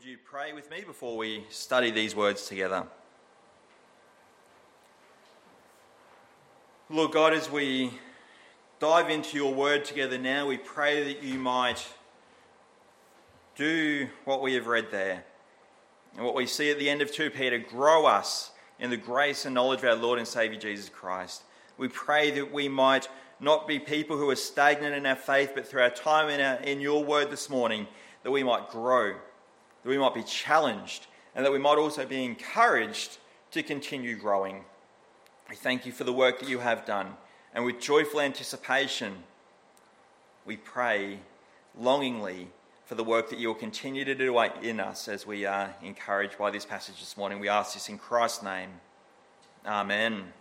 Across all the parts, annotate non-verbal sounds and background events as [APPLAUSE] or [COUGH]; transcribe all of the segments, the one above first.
Would you pray with me before we study these words together? Lord God, as we dive into your word together now, we pray that you might do what we have read there. And what we see at the end of 2 Peter, grow us in the grace and knowledge of our Lord and Saviour Jesus Christ. We pray that we might not be people who are stagnant in our faith, but through our time in, our, in your word this morning, that we might grow, that we might be challenged, and that we might also be encouraged to continue growing. We thank you for the work that you have done, and with joyful anticipation, we pray longingly for the work that you will continue to do in us as we are encouraged by this passage this morning. We ask this in Christ's name. Amen.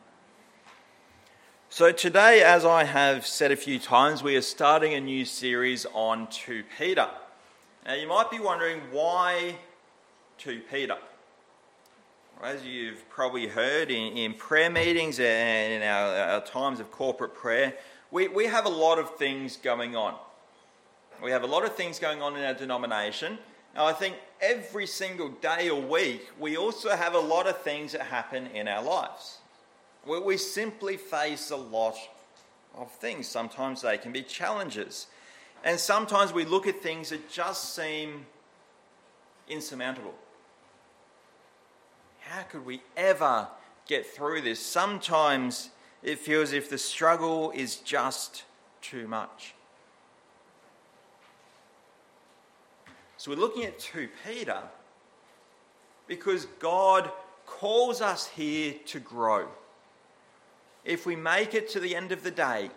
So, today, as I have said a few times, we are starting a new series on 2 Peter. Now, you might be wondering why 2 Peter? As you've probably heard in, in prayer meetings and in our, our times of corporate prayer, we, we have a lot of things going on. We have a lot of things going on in our denomination. Now, I think every single day or week, we also have a lot of things that happen in our lives. We simply face a lot of things. Sometimes they can be challenges. And sometimes we look at things that just seem insurmountable. How could we ever get through this? Sometimes it feels as if the struggle is just too much. So we're looking at 2 Peter because God calls us here to grow. If we make it to the end of the day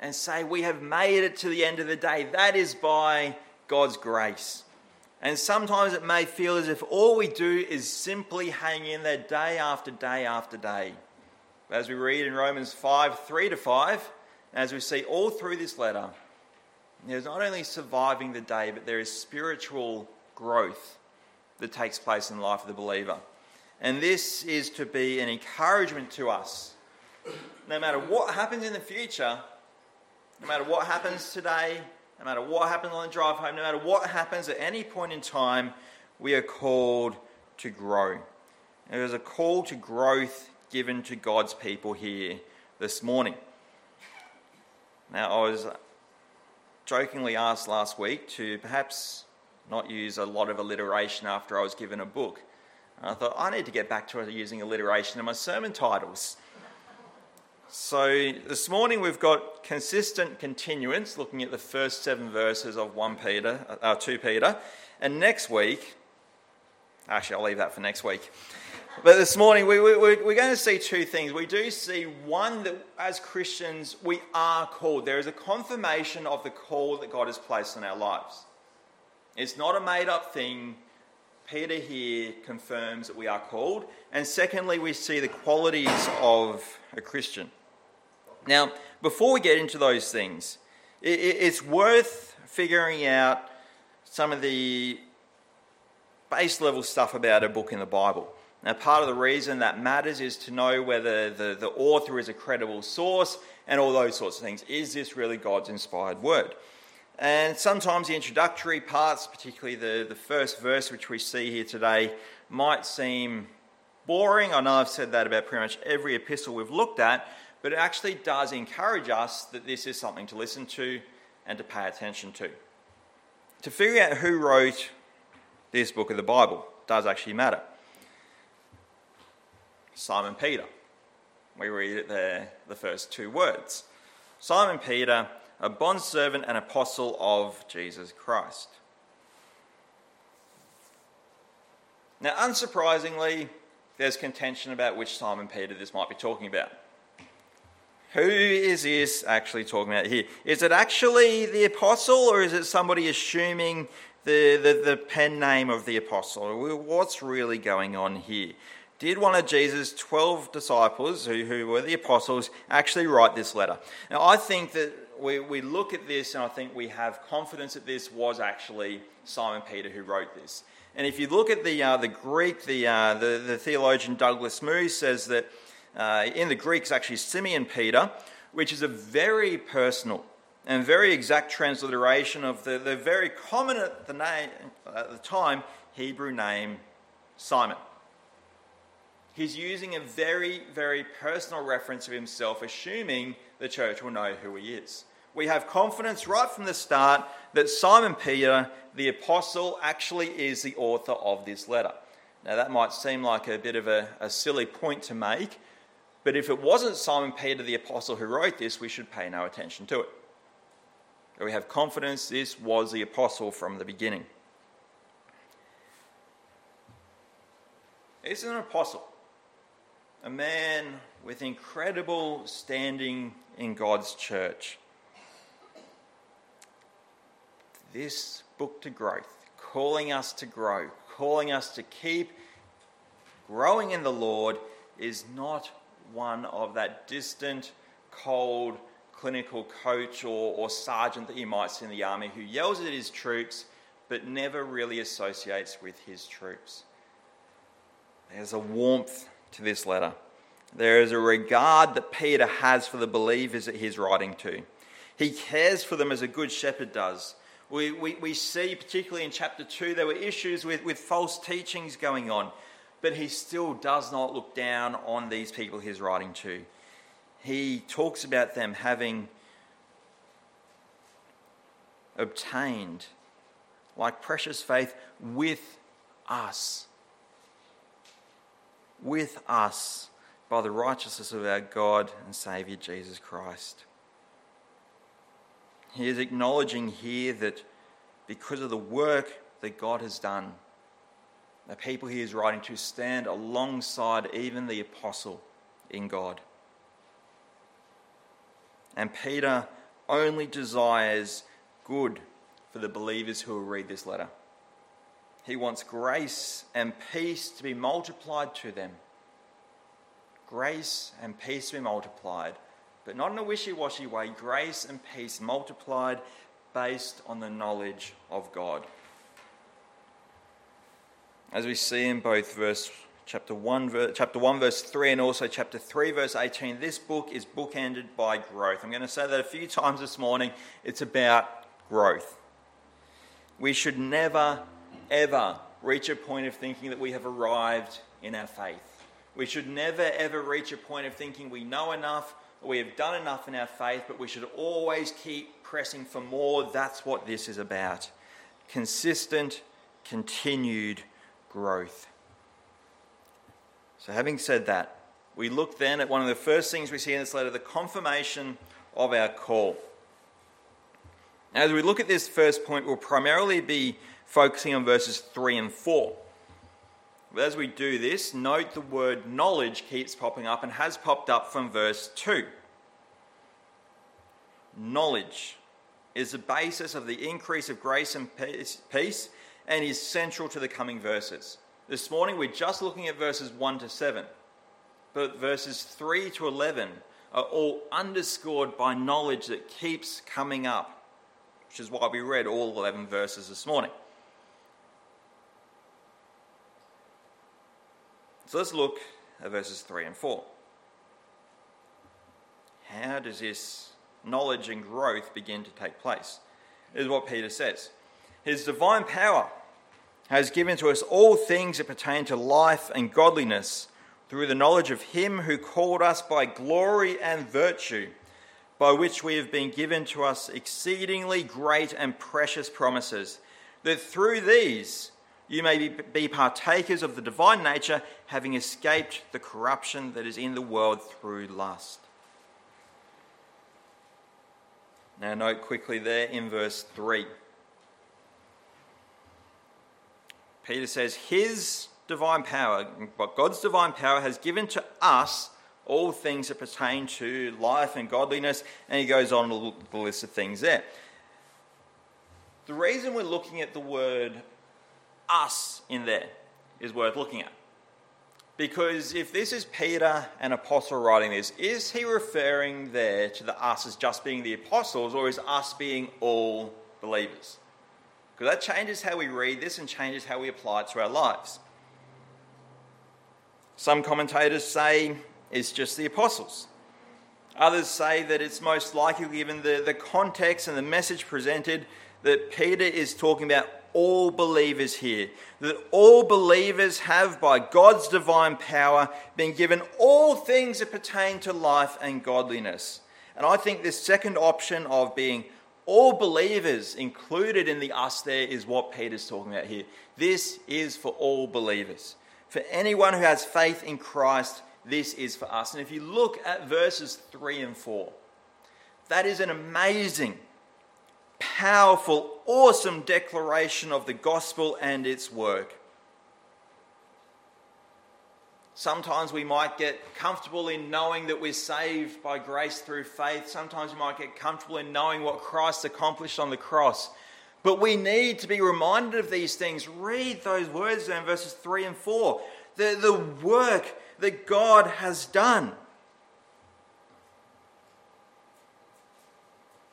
and say we have made it to the end of the day, that is by God's grace. And sometimes it may feel as if all we do is simply hang in there day after day after day. But As we read in Romans 5 3 to 5, as we see all through this letter, there's not only surviving the day, but there is spiritual growth that takes place in the life of the believer. And this is to be an encouragement to us. No matter what happens in the future, no matter what happens today, no matter what happens on the drive home, no matter what happens at any point in time, we are called to grow. There is a call to growth given to God's people here this morning. Now, I was jokingly asked last week to perhaps not use a lot of alliteration after I was given a book. And I thought, I need to get back to using alliteration in my sermon titles. So this morning we've got consistent continuance, looking at the first seven verses of 1 Peter, uh, 2 Peter. And next week, actually, I'll leave that for next week. But this morning, we, we, we're going to see two things. We do see one that as Christians, we are called. There is a confirmation of the call that God has placed in our lives. It's not a made up thing. Peter here confirms that we are called. And secondly, we see the qualities of a Christian. Now, before we get into those things, it's worth figuring out some of the base level stuff about a book in the Bible. Now, part of the reason that matters is to know whether the, the author is a credible source and all those sorts of things. Is this really God's inspired word? And sometimes the introductory parts, particularly the, the first verse which we see here today, might seem boring. I know I've said that about pretty much every epistle we've looked at, but it actually does encourage us that this is something to listen to and to pay attention to. To figure out who wrote this book of the Bible does actually matter. Simon Peter. We read it there, the first two words. Simon Peter, a bondservant and apostle of Jesus Christ. Now, unsurprisingly, there's contention about which Simon Peter this might be talking about. Who is this actually talking about here? Is it actually the apostle, or is it somebody assuming the, the, the pen name of the apostle? What's really going on here? did one of Jesus' 12 disciples, who, who were the apostles, actually write this letter? Now, I think that we, we look at this and I think we have confidence that this was actually Simon Peter who wrote this. And if you look at the, uh, the Greek, the, uh, the, the, theologian Douglas Moo says that uh, in the Greek it's actually Simeon Peter, which is a very personal, and very exact transliteration of the, the very common at the, name, at the time Hebrew name Simon. He's using a very, very personal reference of himself, assuming the church will know who he is. We have confidence right from the start that Simon Peter, the apostle, actually is the author of this letter. Now, that might seem like a bit of a, a silly point to make, but if it wasn't Simon Peter, the apostle, who wrote this, we should pay no attention to it. We have confidence this was the apostle from the beginning. This is an apostle, a man with incredible standing in God's church. This book to growth, calling us to grow, calling us to keep growing in the Lord, is not one of that distant, cold, clinical coach or, or sergeant that you might see in the army who yells at his troops but never really associates with his troops. There's a warmth to this letter. There is a regard that Peter has for the believers that he's writing to. He cares for them as a good shepherd does. We, we, we see, particularly in chapter 2, there were issues with, with false teachings going on, but he still does not look down on these people he's writing to he talks about them having obtained, like precious faith, with us. With us by the righteousness of our God and Saviour Jesus Christ. He is acknowledging here that because of the work that God has done, the people he is writing to stand alongside even the apostle in God. And Peter only desires good for the believers who will read this letter. He wants grace and peace to be multiplied to them. Grace and peace to be multiplied, but not in a wishy washy way. Grace and peace multiplied based on the knowledge of God. As we see in both verse chapter 1, chapter 1, verse 3, and also chapter 3, verse 18. This book is bookended by growth. I'm going to say that a few times this morning. It's about growth. We should never, ever reach a point of thinking that we have arrived in our faith. We should never, ever reach a point of thinking we know enough or we have done enough in our faith, but we should always keep pressing for more. That's what this is about. Consistent, continued growth. So, having said that, we look then at one of the first things we see in this letter the confirmation of our call. Now, As we look at this first point, we'll primarily be focusing on verses 3 and 4. But as we do this, note the word knowledge keeps popping up and has popped up from verse 2. Knowledge is the basis of the increase of grace and peace and is central to the coming verses. This morning we're just looking at verses 1 to 7, but verses 3 to 11 are all underscored by knowledge that keeps coming up, which is why we read all 11 verses this morning. So let's look at verses 3 and 4. How does this knowledge and growth begin to take place? Is what Peter says. His divine power has given to us all things that pertain to life and godliness through the knowledge of Him who called us by glory and virtue, by which we have been given to us exceedingly great and precious promises, that through these you may be partakers of the divine nature, having escaped the corruption that is in the world through lust. Now, note quickly there in verse 3. Peter says, His divine power, what God's divine power has given to us all things that pertain to life and godliness. And he goes on to the list of things there. The reason we're looking at the word us in there is worth looking at. Because if this is Peter, an apostle, writing this, is he referring there to the us as just being the apostles, or is us being all believers? Because that changes how we read this and changes how we apply it to our lives. Some commentators say it's just the apostles. Others say that it's most likely, given the, the context and the message presented, that Peter is talking about all believers here. That all believers have, by God's divine power, been given all things that pertain to life and godliness. And I think this second option of being all believers included in the us there is what Peter's talking about here. This is for all believers. For anyone who has faith in Christ, this is for us. And if you look at verses 3 and 4, that is an amazing, powerful, awesome declaration of the gospel and its work. Sometimes we might get comfortable in knowing that we're saved by grace through faith. Sometimes we might get comfortable in knowing what Christ accomplished on the cross. But we need to be reminded of these things. Read those words in verses 3 and 4. The, the work that God has done.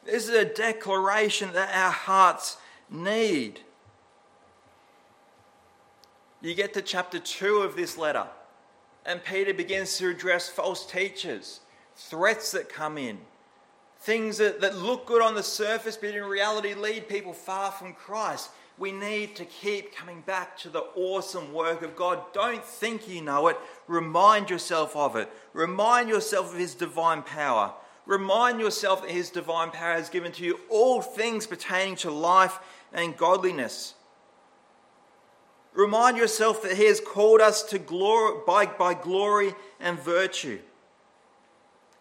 This is a declaration that our hearts need. You get to chapter 2 of this letter, and Peter begins to address false teachers, threats that come in, things that, that look good on the surface, but in reality lead people far from Christ we need to keep coming back to the awesome work of God. Don't think you know it. Remind yourself of it. Remind yourself of His divine power. Remind yourself that His divine power has given to you all things pertaining to life and godliness. Remind yourself that He has called us to glory, by, by glory and virtue.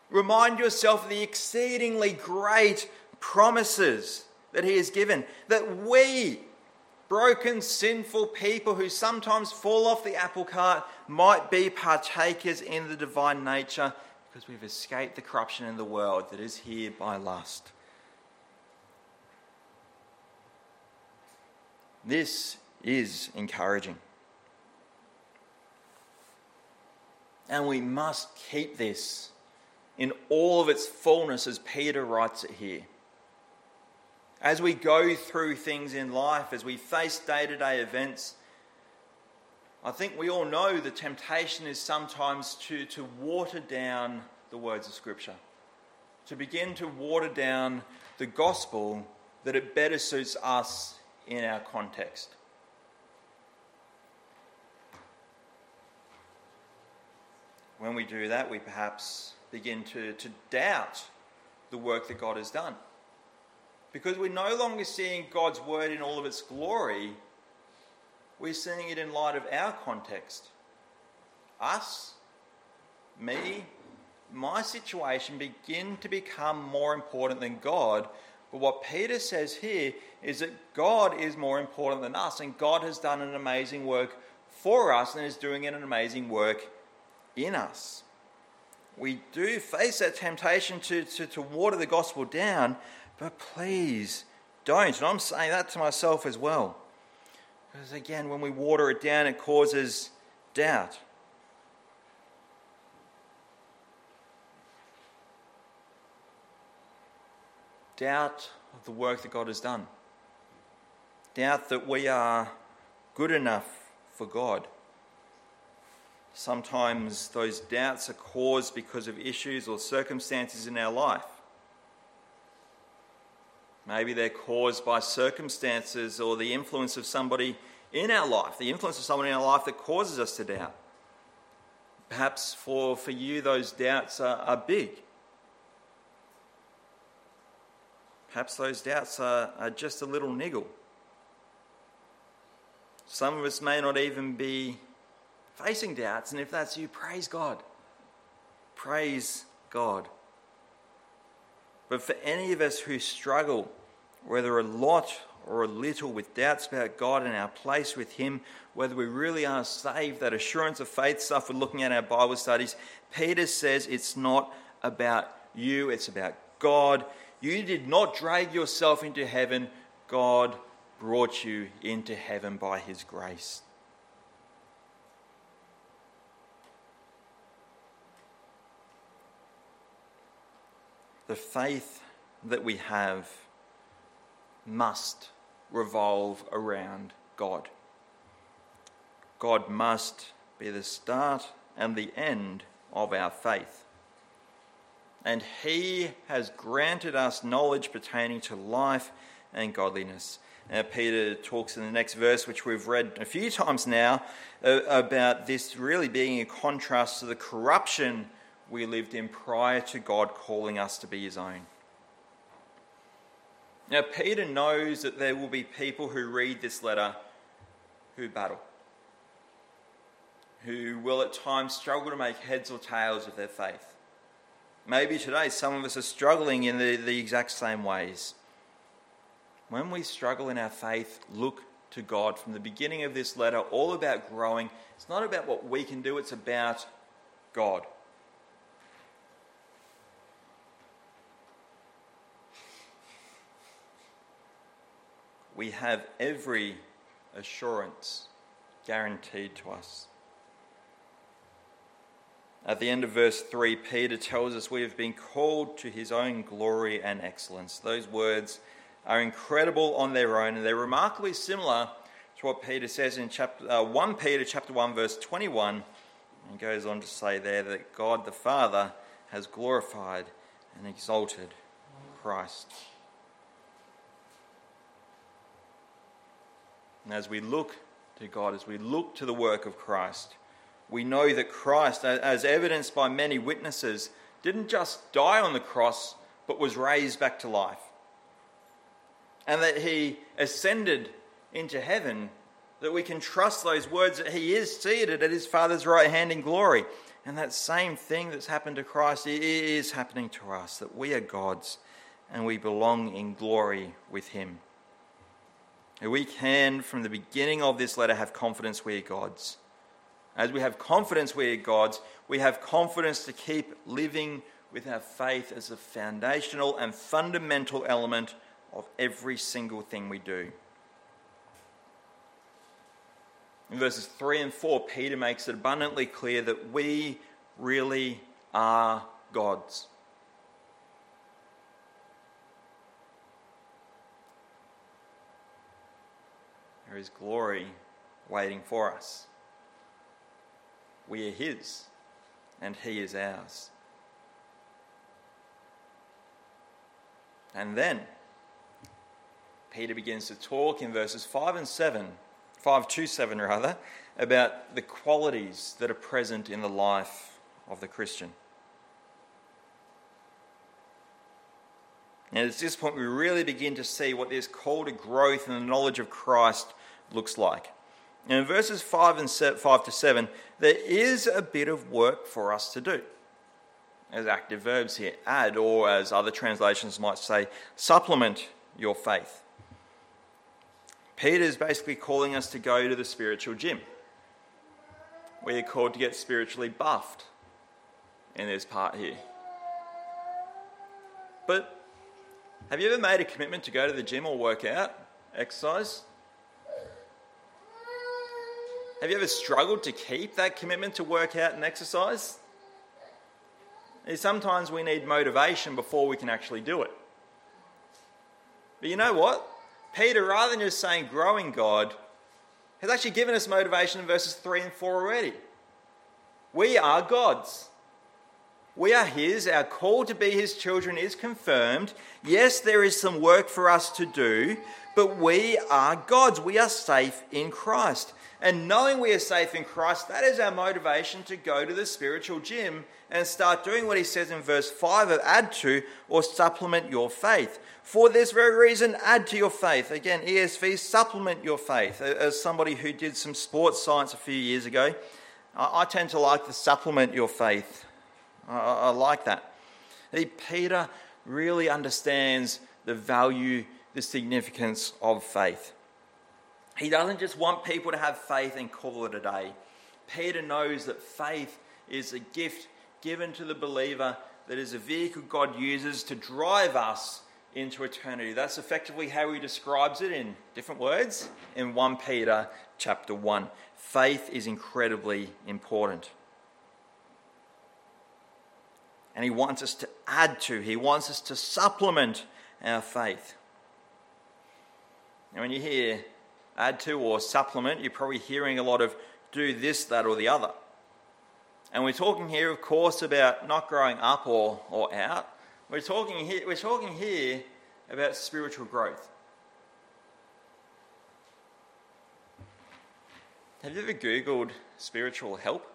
Remind yourself of the exceedingly great promises that He has given, that we broken, sinful people who sometimes fall off the apple cart might be partakers in the divine nature because we've escaped the corruption in the world that is here by lust. This is encouraging. And we must keep this in all of its fullness as Peter writes it here. As we go through things in life, as we face day to day events, I think we all know the temptation is sometimes to, to water down the words of Scripture, to begin to water down the gospel that it better suits us in our context. When we do that, we perhaps begin to, to doubt the work that God has done. Because we're no longer seeing God's word in all of its glory, we're seeing it in light of our context. Us, me, my situation begin to become more important than God. But what Peter says here is that God is more important than us, and God has done an amazing work for us and is doing an amazing work in us. We do face that temptation to, to, to water the gospel down, but please don't. And I'm saying that to myself as well. Because again, when we water it down, it causes doubt. Doubt of the work that God has done. Doubt that we are good enough for God. Sometimes those doubts are caused because of issues or circumstances in our life. Maybe they're caused by circumstances or the influence of somebody in our life, the influence of someone in our life that causes us to doubt. Perhaps for, for you, those doubts are, are big. Perhaps those doubts are, are just a little niggle. Some of us may not even be facing doubts, and if that's you, praise God. Praise God. But for any of us who struggle, whether a lot or a little, with doubts about God and our place with Him, whether we really are saved, that assurance of faith stuff we're looking at in our Bible studies, Peter says it's not about you, it's about God. You did not drag yourself into heaven, God brought you into heaven by His grace. The faith that we have must revolve around God. God must be the start and the end of our faith. and he has granted us knowledge pertaining to life and godliness. Now, Peter talks in the next verse, which we've read a few [LAUGHS] times now, uh, about this really being a contrast to the corruption we lived in prior to God calling us to be his own. Now, Peter knows that there will be people who read this letter who battle, who will at times struggle to make heads or tails of their faith. Maybe today some of us are struggling in the, the exact same ways. When we struggle in our faith, look to God. From the beginning of this letter, all about growing. It's not about what we can do, it's about God. We have every assurance guaranteed to us. At the end of verse 3, Peter tells us we have been called to his own glory and excellence. Those words are incredible on their own, and they're remarkably similar to what Peter says in chapter, uh, 1 Peter chapter 1, verse 21. And goes on to say there that God the Father has glorified and exalted Christ. And as we look to God, as we look to the work of Christ, we know that Christ, as evidenced by many witnesses, didn't just die on the cross, but was raised back to life. And that he ascended into heaven, that we can trust those words that he is seated at his Father's right hand in glory. And that same thing that's happened to Christ is happening to us, that we are God's and we belong in glory with him. And we can, from the beginning of this letter, have confidence we are God's. As we have confidence we are God's, we have confidence to keep living with our faith as a foundational and fundamental element of every single thing we do. In verses 3 and 4, Peter makes it abundantly clear that we really are God's. There is glory waiting for us. We are His, and He is ours. And then Peter begins to talk in verses 5 and 7, 5 to 7 rather, about the qualities that are present in the life of the Christian. And at this point, we really begin to see what this call to growth in the knowledge of Christ looks like. And in verses 5 and 5 to 7, there is a bit of work for us to do. As active verbs here, add, or as other translations might say, supplement your faith. Peter is basically calling us to go to the spiritual gym. We are called to get spiritually buffed in this part here. But have you ever made a commitment to go to the gym or work out, exercise? Have you ever struggled to keep that commitment to work out and exercise? Sometimes we need motivation before we can actually do it. But you know what? Peter, rather than just saying growing God, has actually given us motivation in verses 3 and 4 already. We are God's. We are His. Our call to be His children is confirmed. Yes, there is some work for us to do, but we are God's. We are safe in Christ. And knowing we are safe in Christ, that is our motivation to go to the spiritual gym and start doing what he says in verse 5 of add to or supplement your faith. For this very reason, add to your faith. Again, ESV, supplement your faith. As somebody who did some sports science a few years ago, I tend to like the supplement your faith. I like that. Peter really understands the value, the significance of faith. He doesn't just want people to have faith and call it a day. Peter knows that faith is a gift given to the believer that is a vehicle God uses to drive us into eternity. That's effectively how he describes it in different words in 1 Peter chapter 1. Faith is incredibly important. And he wants us to add to, he wants us to supplement our faith. Now, when you hear add to or supplement, you're probably hearing a lot of do this, that, or the other. And we're talking here, of course, about not growing up or, or out. We're talking, here, we're talking here about spiritual growth. Have you ever Googled spiritual help?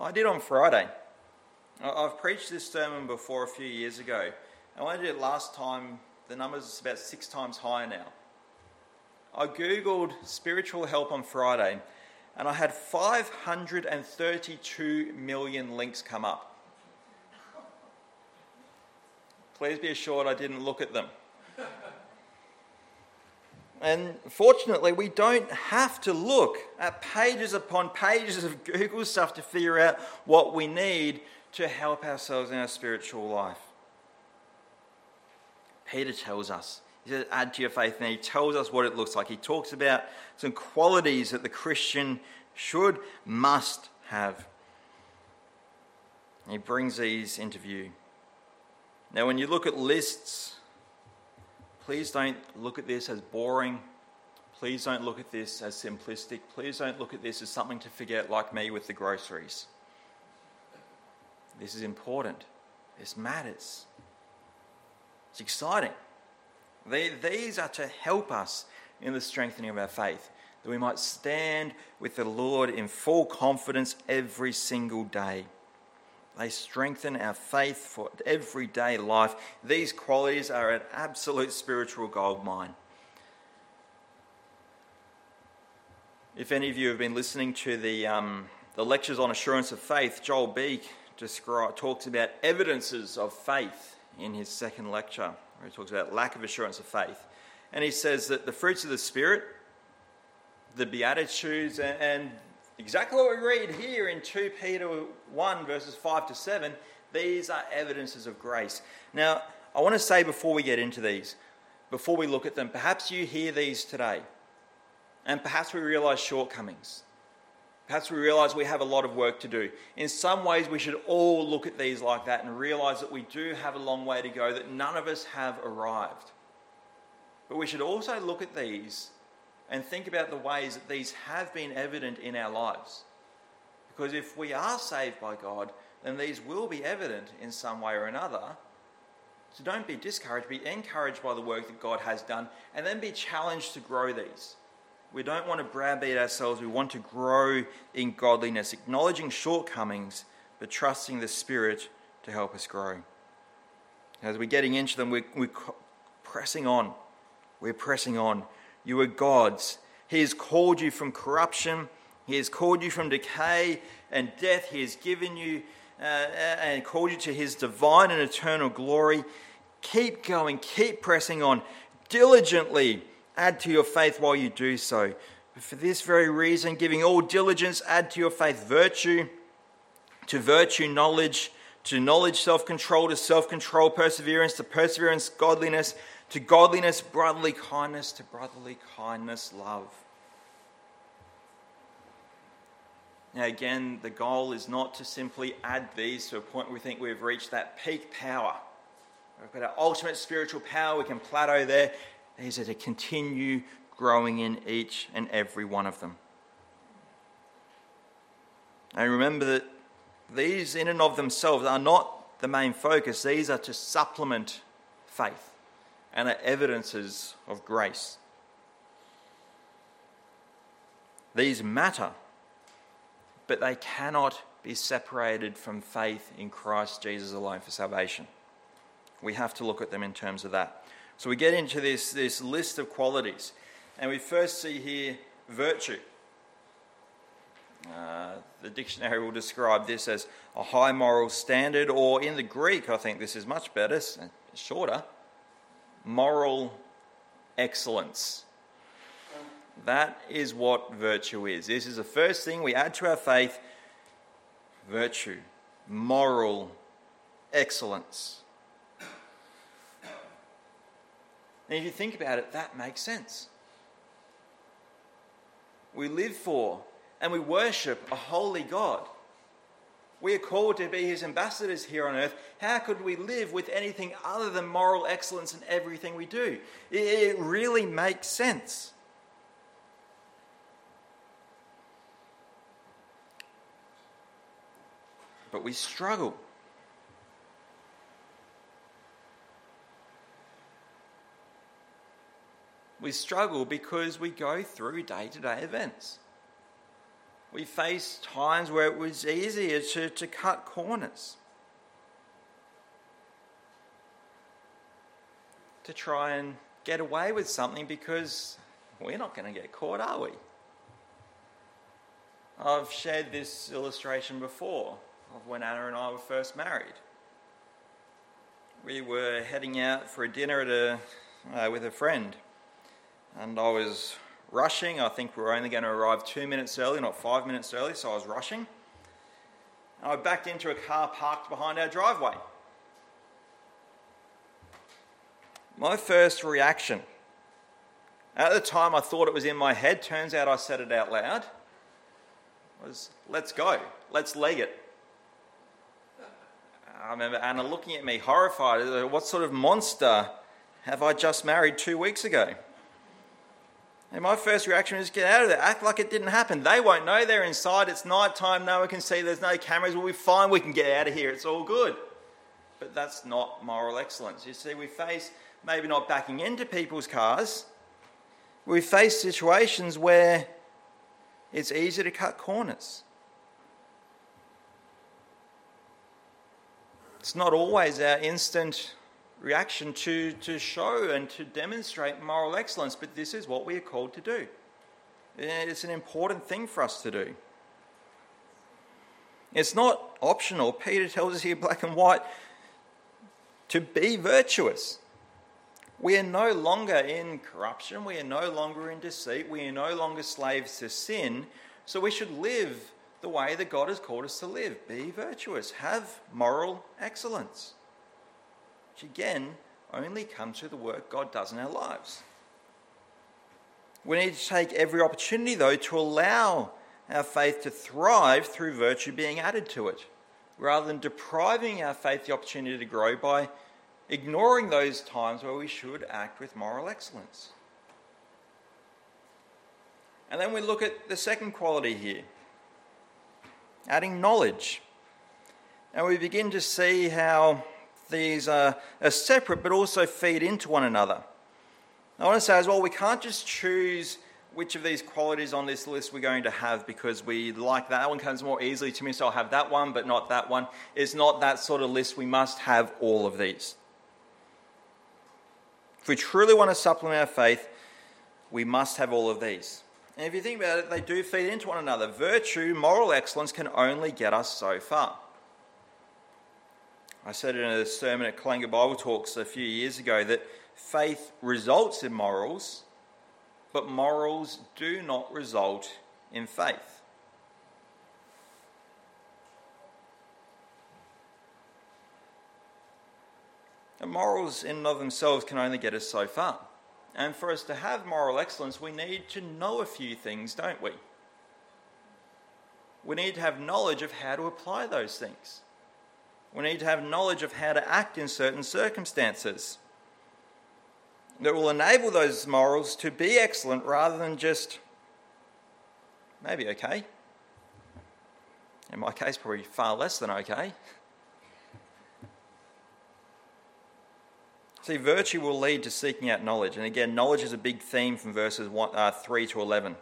I did on Friday. I've preached this sermon before a few years ago. And I did it last time, the number's is about six times higher now. I Googled spiritual help on Friday and I had 532 million links come up. Please be assured I didn't look at them. And fortunately, we don't have to look at pages upon pages of Google stuff to figure out what we need to help ourselves in our spiritual life. Peter tells us, he says, add to your faith, and he tells us what it looks like. He talks about some qualities that the Christian should, must have. he brings these into view. Now, when you look at lists, please don't look at this as boring. Please don't look at this as simplistic. Please don't look at this as something to forget, like me with the groceries. This is important. This matters. It's exciting. These are to help us in the strengthening of our faith, that we might stand with the Lord in full confidence every single day. They strengthen our faith for everyday life. These qualities are an absolute spiritual gold mine. If any of you have been listening to the, um, the lectures on assurance of faith, Joel describe, talks about evidences of faith in his second lecture, where he talks about lack of assurance of faith. And he says that the fruits of the Spirit, the Beatitudes, and, exactly what we read here in 2 Peter 1, verses 5 to 7, these are evidences of grace. Now, I want to say before we get into these, before we look at them, perhaps you hear these today, and perhaps we realize shortcomings. Perhaps we realize we have a lot of work to do. In some ways, we should all look at these like that and realize that we do have a long way to go, that none of us have arrived. But we should also look at these and think about the ways that these have been evident in our lives. Because if we are saved by God, then these will be evident in some way or another. So don't be discouraged, be encouraged by the work that God has done, and then be challenged to grow these. We don't want to browbeat ourselves. We want to grow in godliness, acknowledging shortcomings, but trusting the Spirit to help us grow. As we're getting into them, we're, we're pressing on. We're pressing on. You are God's. He has called you from corruption, He has called you from decay and death. He has given you uh, and called you to His divine and eternal glory. Keep going, keep pressing on diligently add to your faith while you do so. But for this very reason, giving all diligence, add to your faith virtue, to virtue, knowledge, to knowledge, self control, to self control, perseverance, to perseverance, godliness, to godliness, brotherly kindness, to brotherly kindness, love. Now, again, the goal is not to simply add these to a point where we think we've reached that peak power. We've got our ultimate spiritual power, we can plateau there. These are to continue growing in each and every one of them. And remember that these, in and of themselves, are not the main focus. These are to supplement faith and are evidences of grace. These matter, but they cannot be separated from faith in Christ Jesus alone for salvation. We have to look at them in terms of that. So we get into this, this list of qualities, and we first see here virtue. Uh, the dictionary will describe this as a high moral standard, or in the Greek, I think this is much better, shorter, moral excellence. That is what virtue is. This is the first thing we add to our faith virtue, moral excellence. And if you think about it, that makes sense. We live for and we worship a holy God. We are called to be his ambassadors here on earth. How could we live with anything other than moral excellence in everything we do? It really makes sense. but we struggle. We struggle because we go through day to day events. We face times where it was easier to, to cut corners, to try and get away with something because we're not going to get caught, are we? I've shared this illustration before of when Anna and I were first married. We were heading out for a dinner a, uh, with a friend, and I was rushing. I think we were only going to arrive two minutes early, not five minutes early, so I was rushing. And I backed into a car parked behind our driveway. My first reaction, at the time I thought it was in my head, turns out I said it out loud was, let's go, let's leg it. I remember Anna looking at me horrified. What sort of monster have I just married two weeks ago? And my first reaction was, get out of there, act like it didn't happen. They won't know. They're inside, it's night time, no one can see, there's no cameras, we'll be fine, we can get out of here, it's all good. But that's not moral excellence. You see, we face maybe not backing into people's cars, we face situations where it's easy to cut corners. It's not always our instant reaction to, to show and to demonstrate moral excellence, but this is what we are called to do. It's an important thing for us to do. It's not optional. Peter tells us here, black and white, to be virtuous. We are no longer in corruption. We are no longer in deceit. We are no longer slaves to sin. So we should live the way that God has called us to live. Be virtuous. Have moral excellence. Which again only comes through the work God does in our lives. We need to take every opportunity, though, to allow our faith to thrive through virtue being added to it, rather than depriving our faith the opportunity to grow by ignoring those times where we should act with moral excellence. And then we look at the second quality here adding knowledge. And we begin to see how these are, are separate but also feed into one another. I want to say as well, we can't just choose which of these qualities on this list we're going to have because we like that one comes more easily to me, so I'll have that one, but not that one. It's not that sort of list. We must have all of these. If we truly want to supplement our faith, we must have all of these. And if you think about it, they do feed into one another. Virtue, moral excellence can only get us so far. I said in a sermon at Kalinga Bible Talks a few years ago that faith results in morals, but morals do not result in faith. And morals in and of themselves can only get us so far. And for us to have moral excellence, we need to know a few things, don't we? We need to have knowledge of how to apply those things. We need to have knowledge of how to act in certain circumstances that will enable those morals to be excellent rather than just maybe okay. In my case, probably far less than okay. See, virtue will lead to seeking out knowledge. And again, knowledge is a big theme from verses one, uh, 3 to 11.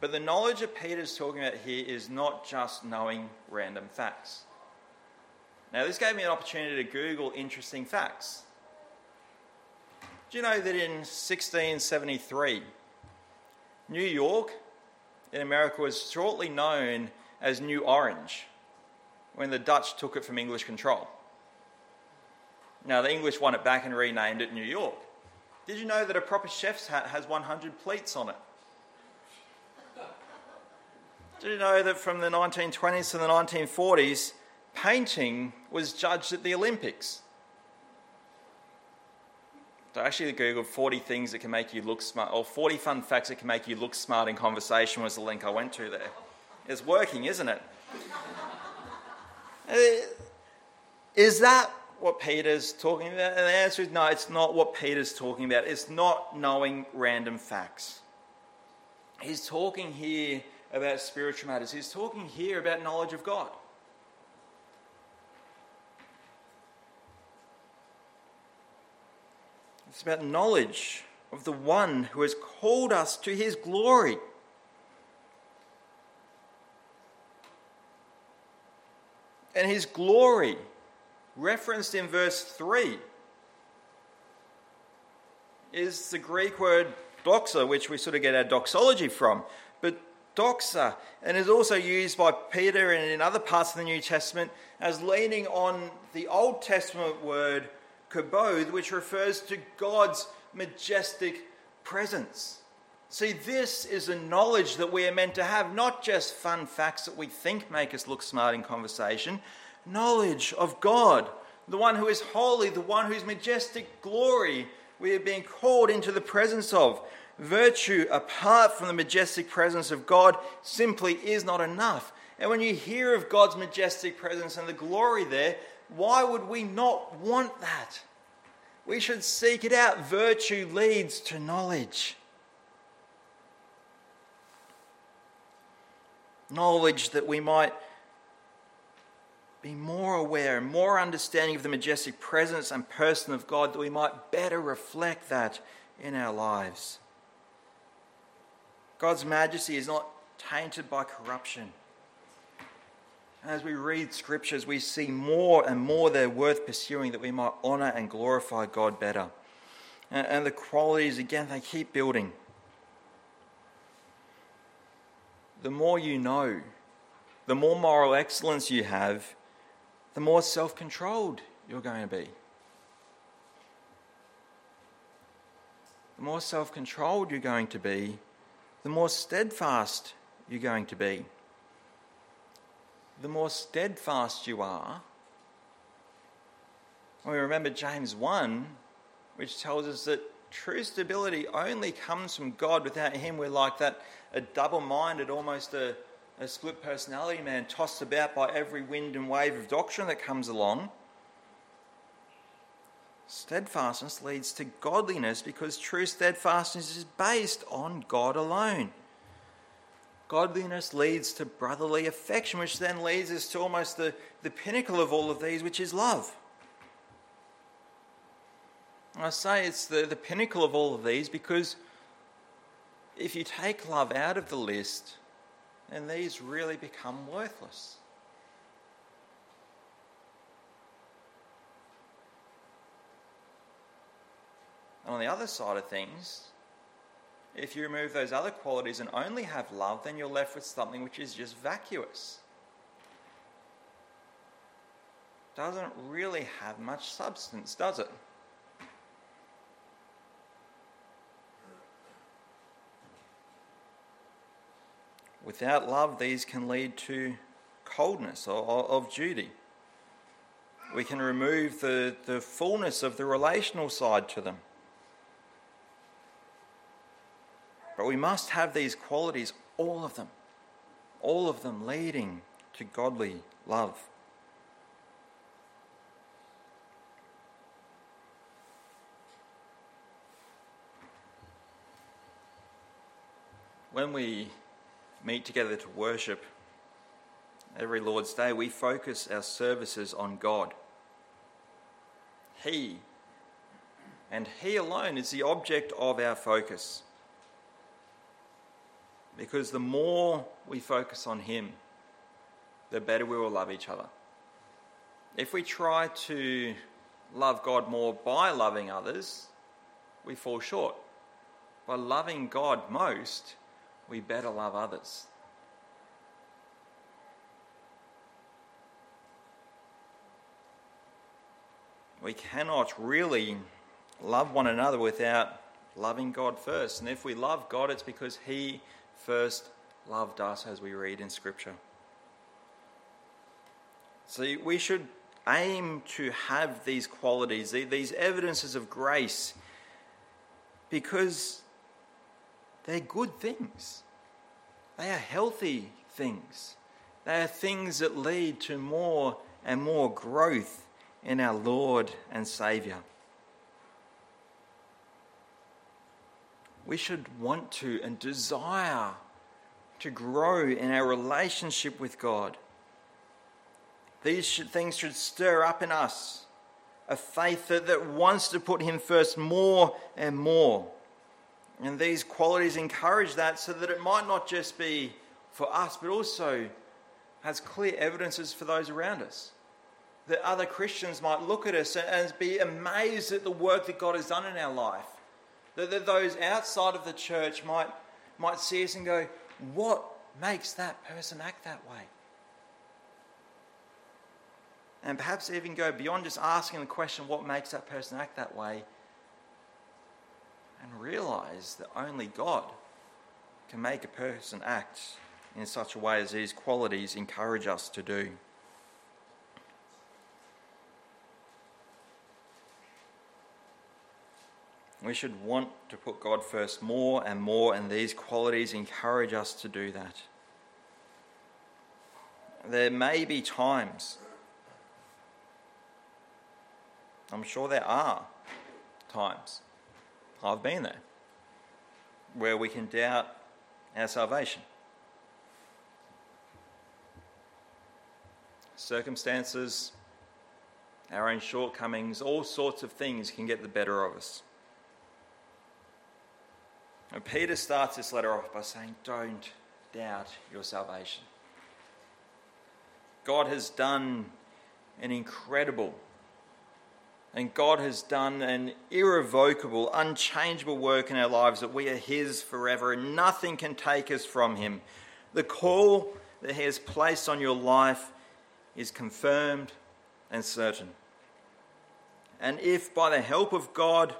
But the knowledge that Peter's talking about here is not just knowing random facts. Now, this gave me an opportunity to Google interesting facts. Do you know that in 1673, New York in America was shortly known as New Orange when the Dutch took it from English control? Now, the English won it back and renamed it New York. Did you know that a proper chef's hat has 100 pleats on it? Did you know that from the 1920s to the 1940s, painting was judged at the Olympics? So I actually Googled 40 things that can make you look smart, or 40 fun facts that can make you look smart in conversation was the link I went to there. It's working, isn't it? Uh, that what Peter's talking about? And the answer is no, it's not what Peter's talking about. It's not knowing random facts. He's talking here about spiritual matters, he's talking here about knowledge of God. It's about knowledge of the one who has called us to his glory. And his glory, referenced in verse 3, is the Greek word doxa, which we sort of get our doxology from. But doxa, and is also used by Peter and in other parts of the New Testament as leaning on the Old Testament word kabod, which refers to God's majestic presence. See, this is a knowledge that we are meant to have, not just fun facts that we think make us look smart in conversation. Knowledge of God, the one who is holy, the one whose majestic glory we are being called into the presence of. Virtue apart from the majestic presence of God simply is not enough. And when you hear of God's majestic presence and the glory there, why would we not want that? We should seek it out. Virtue leads to knowledge. Knowledge that we might be more aware, more understanding of the majestic presence and person of God, that we might better reflect that in our lives. God's majesty is not tainted by corruption. As we read scriptures, we see more and more they're worth pursuing that we might honour and glorify God better. And the qualities, again, they keep building. The more you know, the more moral excellence you have, the more self controlled you're going to be. The more self controlled you're going to be, the more steadfast you're going to be the more steadfast you are. We remember James 1, which tells us that true stability only comes from God. Without Him, we're like that a double minded, almost a, a split personality man, tossed about by every wind and wave of doctrine that comes along. Steadfastness leads to godliness because true steadfastness is based on God alone. Godliness leads to brotherly affection, which then leads us to almost the, the pinnacle of all of these, which is love. I say it's the, the pinnacle of all of these because if you take love out of the list, then these really become worthless. And on the other side of things, if you remove those other qualities and only have love, then you're left with something which is just vacuous. Doesn't really have much substance, does it? Without love, these can lead to coldness or of duty. We can remove the, the fullness of the relational side to them. But we must have these qualities, all of them, all of them leading to godly love. When we meet together to worship every Lord's Day, we focus our services on God. He and He alone is the object of our focus. Because the more we focus on Him, the better we will love each other. If we try to love God more by loving others, we fall short. By loving God most, we better love others. We cannot really love one another without loving God first. And if we love God, it's because He first loved us, as we read in Scripture. So we should aim to have these qualities, these evidences of grace, because they're good things. They are healthy things. They are things that lead to more and more growth in our Lord and Saviour. We should want to and desire to grow in our relationship with God. These should, things should stir up in us a faith that, that wants to put Him first more and more. And these qualities encourage that so that it might not just be for us, but also has clear evidences for those around us. That other Christians might look at us and be amazed at the work that God has done in our life. That, those outside of the church might, might see us and go, What makes that person act that way? And perhaps even go beyond just asking the question, What makes that person act that way? and realize that only God can make a person act in such a way as these qualities encourage us to do. We should want to put God first more and more, and these qualities encourage us to do that. There may be times, I'm sure there are times, I've been there, where we can doubt our salvation. Circumstances, our own shortcomings, all sorts of things can get the better of us. And Peter starts this letter off by saying, Don't doubt your salvation. God has done an incredible and God has done an irrevocable, unchangeable work in our lives that we are His forever and nothing can take us from Him. The call that He has placed on your life is confirmed and certain. And if by the help of God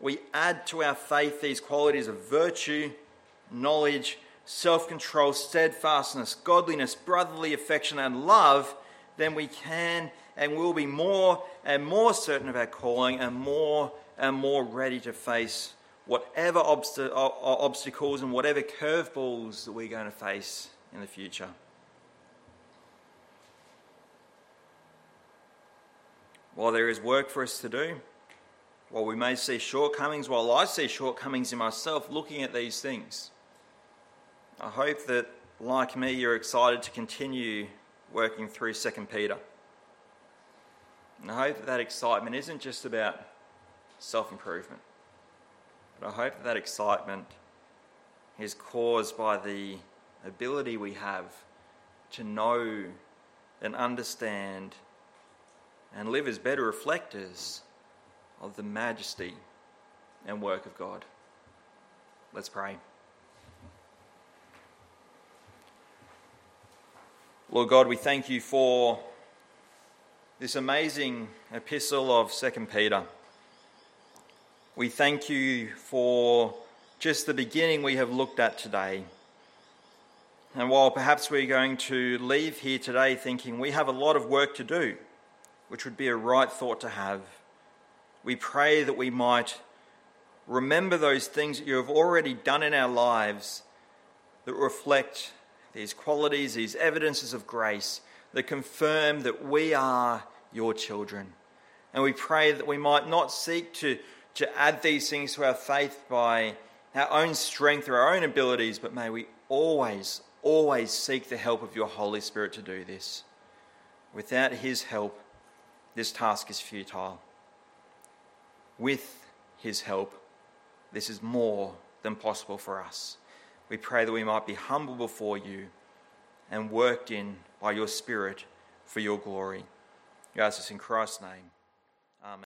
we add to our faith these qualities of virtue, knowledge, self control, steadfastness, godliness, brotherly affection, and love, then we can and will be more and more certain of our calling and more and more ready to face whatever obst- obstacles and whatever curveballs that we're going to face in the future. While there is work for us to do, while we may see shortcomings, while I see shortcomings in myself looking at these things, I hope that, like me, you're excited to continue working through 2 Peter. And I hope that that excitement isn't just about self improvement, but I hope that that excitement is caused by the ability we have to know and understand and live as better reflectors of the majesty and work of God. Let's pray. Lord God, we thank you for this amazing epistle of 2 Peter. We thank you for just the beginning we have looked at today. And while perhaps we're going to leave here today thinking we have a lot of work to do, which would be a right thought to have, we pray that we might remember those things that you have already done in our lives that reflect these qualities, these evidences of grace that confirm that we are your children. And we pray that we might not seek to, to add these things to our faith by our own strength or our own abilities, but may we always, always seek the help of your Holy Spirit to do this. Without his help, this task is futile. With his help, this is more than possible for us. We pray that we might be humble before you and worked in by your Spirit for your glory. We ask this in Christ's name.